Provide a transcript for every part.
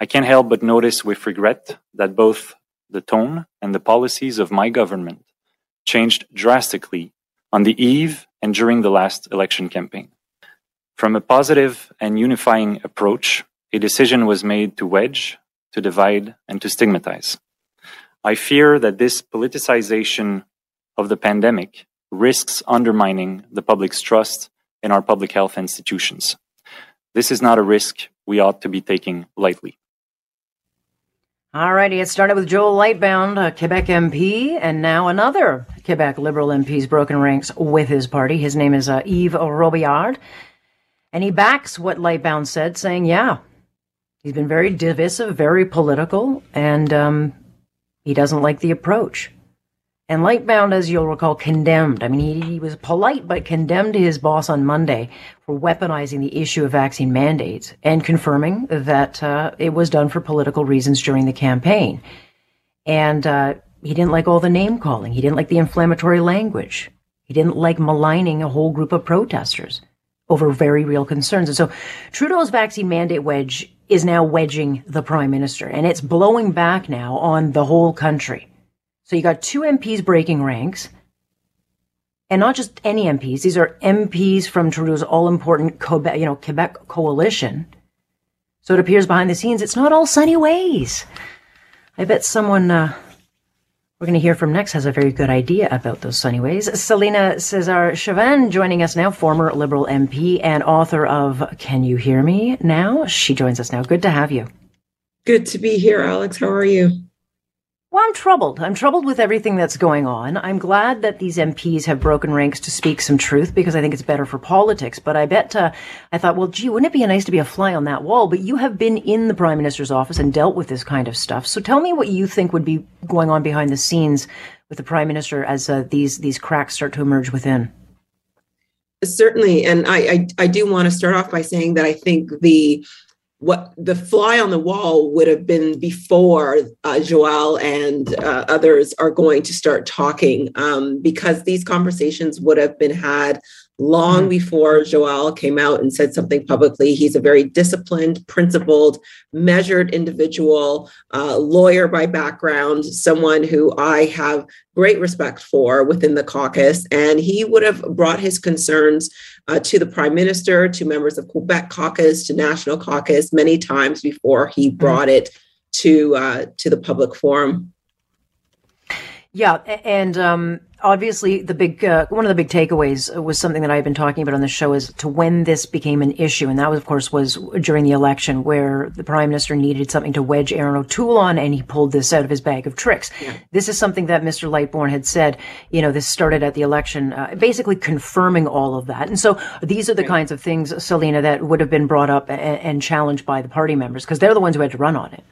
I can't help but notice with regret that both the tone and the policies of my government changed drastically on the eve and during the last election campaign. From a positive and unifying approach, a decision was made to wedge, to divide, and to stigmatize. I fear that this politicization of the pandemic risks undermining the public's trust in our public health institutions. This is not a risk we ought to be taking lightly. All righty, it started with Joel Lightbound, a Quebec MP, and now another Quebec Liberal MP's broken ranks with his party. His name is uh, Yves Robillard, and he backs what Lightbound said, saying, yeah, he's been very divisive, very political, and um, he doesn't like the approach. And Lightbound, as you'll recall, condemned. I mean, he, he was polite, but condemned his boss on Monday for weaponizing the issue of vaccine mandates and confirming that uh, it was done for political reasons during the campaign. And uh, he didn't like all the name calling. He didn't like the inflammatory language. He didn't like maligning a whole group of protesters over very real concerns. And so Trudeau's vaccine mandate wedge is now wedging the prime minister, and it's blowing back now on the whole country. So you got two MPs breaking ranks, and not just any MPs. These are MPs from Trudeau's all-important Quebec, you know, Quebec coalition. So it appears behind the scenes, it's not all sunny ways. I bet someone uh, we're going to hear from next has a very good idea about those sunny ways. Celina Caesar-Chavannes joining us now, former Liberal MP and author of Can You Hear Me Now? She joins us now. Good to have you. Good to be here, Alex. How are you? Well, I'm troubled. I'm troubled with everything that's going on. I'm glad that these MPs have broken ranks to speak some truth because I think it's better for politics. But I bet, uh, I thought, well, gee, wouldn't it be nice to be a fly on that wall? But you have been in the Prime Minister's office and dealt with this kind of stuff. So tell me what you think would be going on behind the scenes with the Prime Minister as uh, these, these cracks start to emerge within. Certainly. And I, I, I do want to start off by saying that I think the what the fly on the wall would have been before uh, Joel and uh, others are going to start talking um, because these conversations would have been had long mm-hmm. before Joel came out and said something publicly. He's a very disciplined, principled, measured individual, uh, lawyer by background, someone who I have great respect for within the caucus. And he would have brought his concerns uh, to the prime minister, to members of Quebec caucus, to national caucus many times before he mm-hmm. brought it to uh, to the public forum. Yeah, and um, obviously the big uh, one of the big takeaways was something that I've been talking about on the show is to when this became an issue, and that was of course was during the election where the prime minister needed something to wedge Erin O'Toole on, and he pulled this out of his bag of tricks. Yeah. This is something that Mr. Lightbound had said. You know, this started at the election, uh, basically confirming all of that. And so these are the kinds of things, Celina, that would have been brought up and, and challenged by the party members because they're the ones who had to run on it.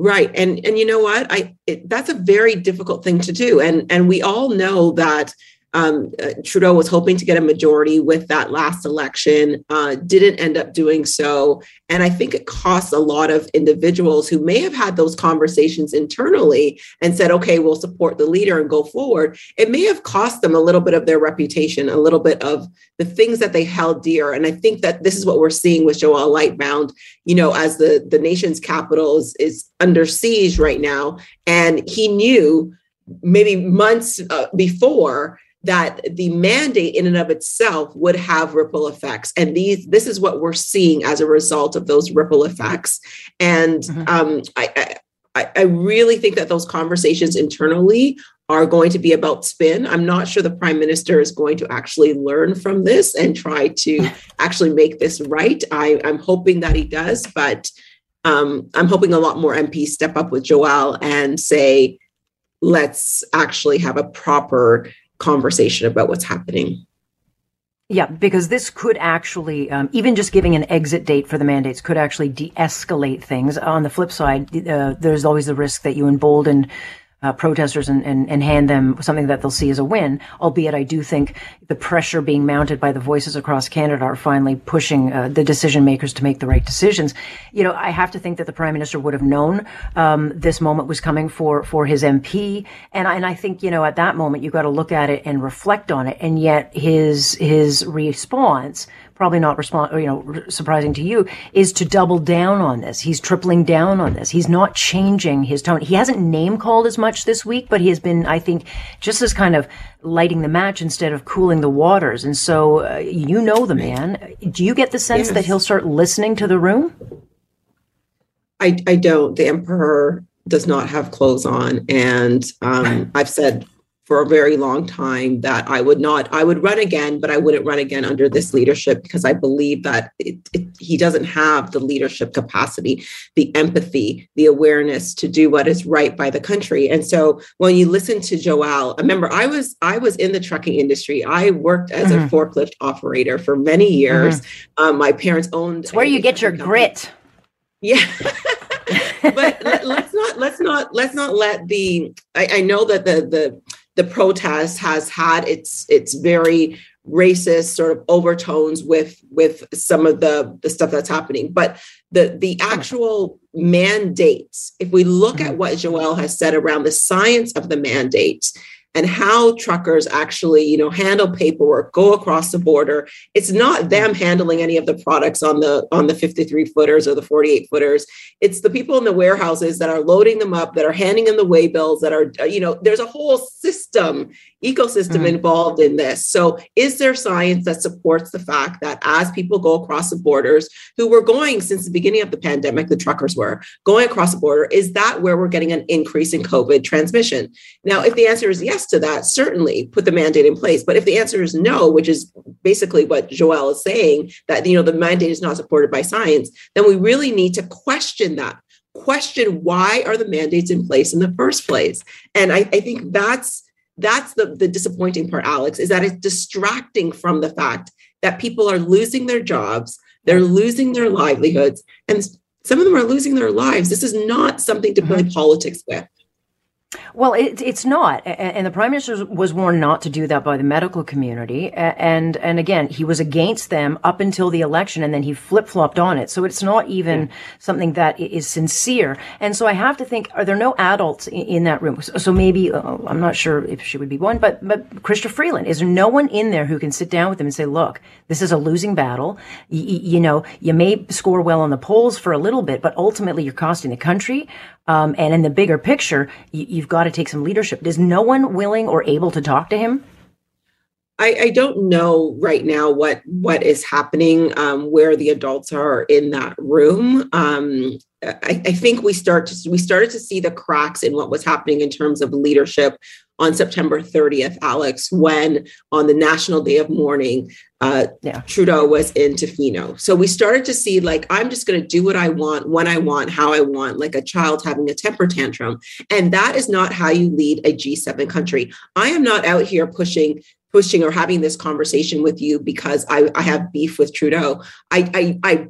Right. And and you know what? I it, that's a very difficult thing to do. And and we all know that um, uh, Trudeau was hoping to get a majority with that last election, uh, didn't end up doing so. And I think it costs a lot of individuals who may have had those conversations internally and said, okay, we'll support the leader and go forward. It may have cost them a little bit of their reputation, a little bit of the things that they held dear. And I think that this is what we're seeing with Joel Lightbound, you know, as the, the nation's capital is, is under siege right now. And he knew maybe months uh, before that the mandate in and of itself would have ripple effects. And these this is what we're seeing as a result of those ripple effects. And mm-hmm. um, I, I i really think that those conversations internally are going to be about spin. I'm not sure the prime minister is going to actually learn from this and try to actually make this right. I, i'm hoping that he does but um, i'm hoping a lot more mps step up with joel and say let's actually have a proper conversation about what's happening. Yeah, because this could actually, um, even just giving an exit date for the mandates could actually de escalate things. On the flip side, uh, there's always the risk that you embolden uh, protesters and, and, and hand them something that they'll see as a win. Albeit, I do think the pressure being mounted by the voices across Canada are finally pushing uh, the decision makers to make the right decisions. You know, I have to think that the prime minister would have known um, this moment was coming for for his MP, and I, and I think you know at that moment you got to look at it and reflect on it. And yet his his response probably not respond, you know, surprising to you, is to double down on this. He's tripling down on this. He's not changing his tone. He hasn't name called as much this week, but he has been, I think, just as kind of lighting the match instead of cooling the waters. And so, uh, you know the man. Do you get the sense yes. that he'll start listening to the room? I, I don't. The emperor does not have clothes on. And um, I've said for a very long time that I would not, I would run again, but I wouldn't run again under this leadership because I believe that it, it, he doesn't have the leadership capacity, the empathy, the awareness to do what is right by the country. And so when you listen to Joel, remember I was I was in the trucking industry. I worked as mm-hmm. a forklift operator for many years. Mm-hmm. Um, my parents owned. It's where you get your company. grit. Yeah. but let, us not let's not let's not let the I, I know that the the the protest has had its its very racist sort of overtones with with some of the the stuff that's happening but the the actual mandates if we look at mm-hmm. what joel has said around the science of the mandates and how truckers actually you know handle paperwork go across the border. It's not them handling any of the products on the on the 53 footers or the 48 footers. It's the people in the warehouses that are loading them up that are handing them the way bills that are you know there's a whole system ecosystem mm-hmm. involved in this. So is there science that supports the fact that as people go across the borders who were going since the beginning of the pandemic the truckers were going across the border is that where we're getting an increase in covid transmission? Now if the answer is yes to that, certainly put the mandate in place. But if the answer is no, which is basically what Joel is saying, that you know the mandate is not supported by science, then we really need to question that. Question why are the mandates in place in the first place? And I, I think that's that's the, the disappointing part, Alex, is that it's distracting from the fact that people are losing their jobs, they're losing their livelihoods, and some of them are losing their lives. This is not something to play mm-hmm. politics with. Well, it, it's not, and the prime minister was warned not to do that by the medical community. And and again, he was against them up until the election, and then he flip flopped on it. So it's not even something that is sincere. And so I have to think: Are there no adults in, in that room? So, so maybe uh, I'm not sure if she would be one, but but Chrystia Freeland is there no one in there who can sit down with them and say, "Look, this is a losing battle. Y- you know, you may score well on the polls for a little bit, but ultimately you're costing the country." Um, and in the bigger picture, you, have got to take some leadership. Is no one willing or able to talk to him? I, I don't know right now what what is happening um, where the adults are in that room. Um, I, I, think we start to we started to see the cracks in what was happening in terms of leadership on September 30th, Alex, when on the National Day of Mourning, uh, yeah. Trudeau was in Tofino. So we started to see like, I'm just going to do what I want, when I want, how I want, like a child having a temper tantrum. And that is not how you lead a G7 country. I am not out here pushing pushing or having this conversation with you because I, I have beef with Trudeau. I, I, I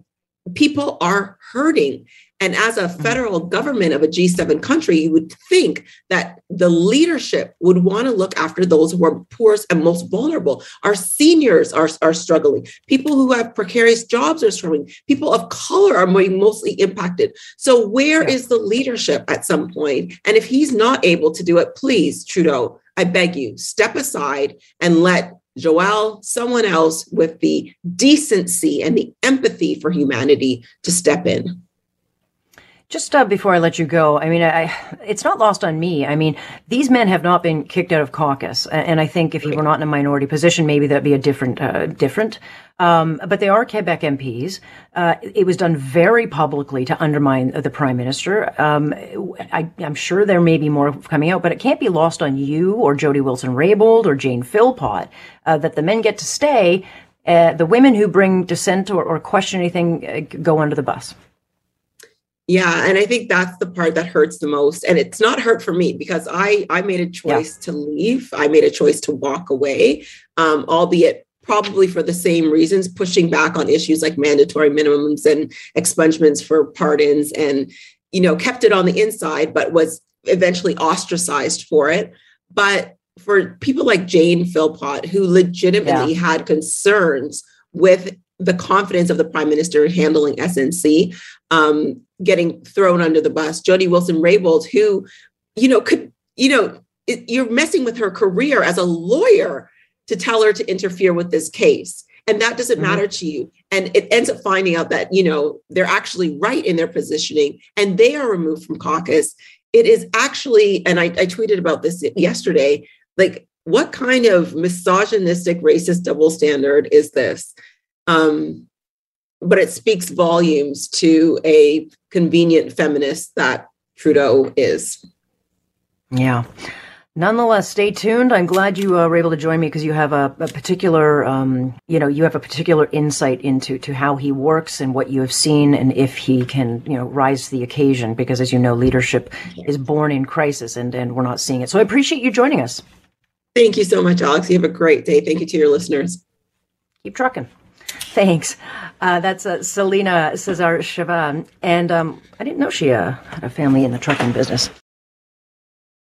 people are hurting and as a mm-hmm. federal government of a G7 country, you would think that the leadership would want to look after those who are poorest and most vulnerable. Our seniors are, are struggling. People who have precarious jobs are struggling. People of color are mostly impacted. So, where yeah. is the leadership at some point? And if he's not able to do it, please, Trudeau, I beg you, step aside and let Joel, someone else with the decency and the empathy for humanity to step in. Just uh, before I let you go, I mean, I, it's not lost on me. I mean, these men have not been kicked out of caucus, and I think if he were not in a minority position, maybe that'd be a different, uh, different. Um, but they are Quebec MPs. Uh, it was done very publicly to undermine the prime minister. Um, I, am sure there may be more coming out, but it can't be lost on you or Jody Wilson-Raybould or Jane Philpott uh, that the men get to stay. Uh, the women who bring dissent or, or question anything uh, go under the bus. Yeah, and I think that's the part that hurts the most. And it's not hurt for me because I I made a choice yeah. to leave. I made a choice to walk away, um, albeit probably for the same reasons, pushing back on issues like mandatory minimums and expungements for pardons and, you know, kept it on the inside, but was eventually ostracized for it. But for people like Jane Philpott, who legitimately yeah. had concerns with the confidence of the prime minister handling SNC, um, getting thrown under the bus. Jody Wilson Raybould, who, you know, could, you know, it, you're messing with her career as a lawyer to tell her to interfere with this case. And that doesn't mm-hmm. matter to you. And it ends up finding out that, you know, they're actually right in their positioning and they are removed from caucus. It is actually, and I, I tweeted about this yesterday, like, what kind of misogynistic, racist double standard is this? Um, but it speaks volumes to a convenient feminist that Trudeau is. Yeah. Nonetheless, stay tuned. I'm glad you uh, were able to join me because you have a, a particular, um, you know, you have a particular insight into to how he works and what you have seen, and if he can, you know, rise to the occasion. Because as you know, leadership is born in crisis, and and we're not seeing it. So I appreciate you joining us. Thank you so much, Alex. You have a great day. Thank you to your listeners. Keep trucking. Thanks. Uh, that's uh, Celina Caesar-Chavannes. And um, I didn't know she uh, had a family in the trucking business.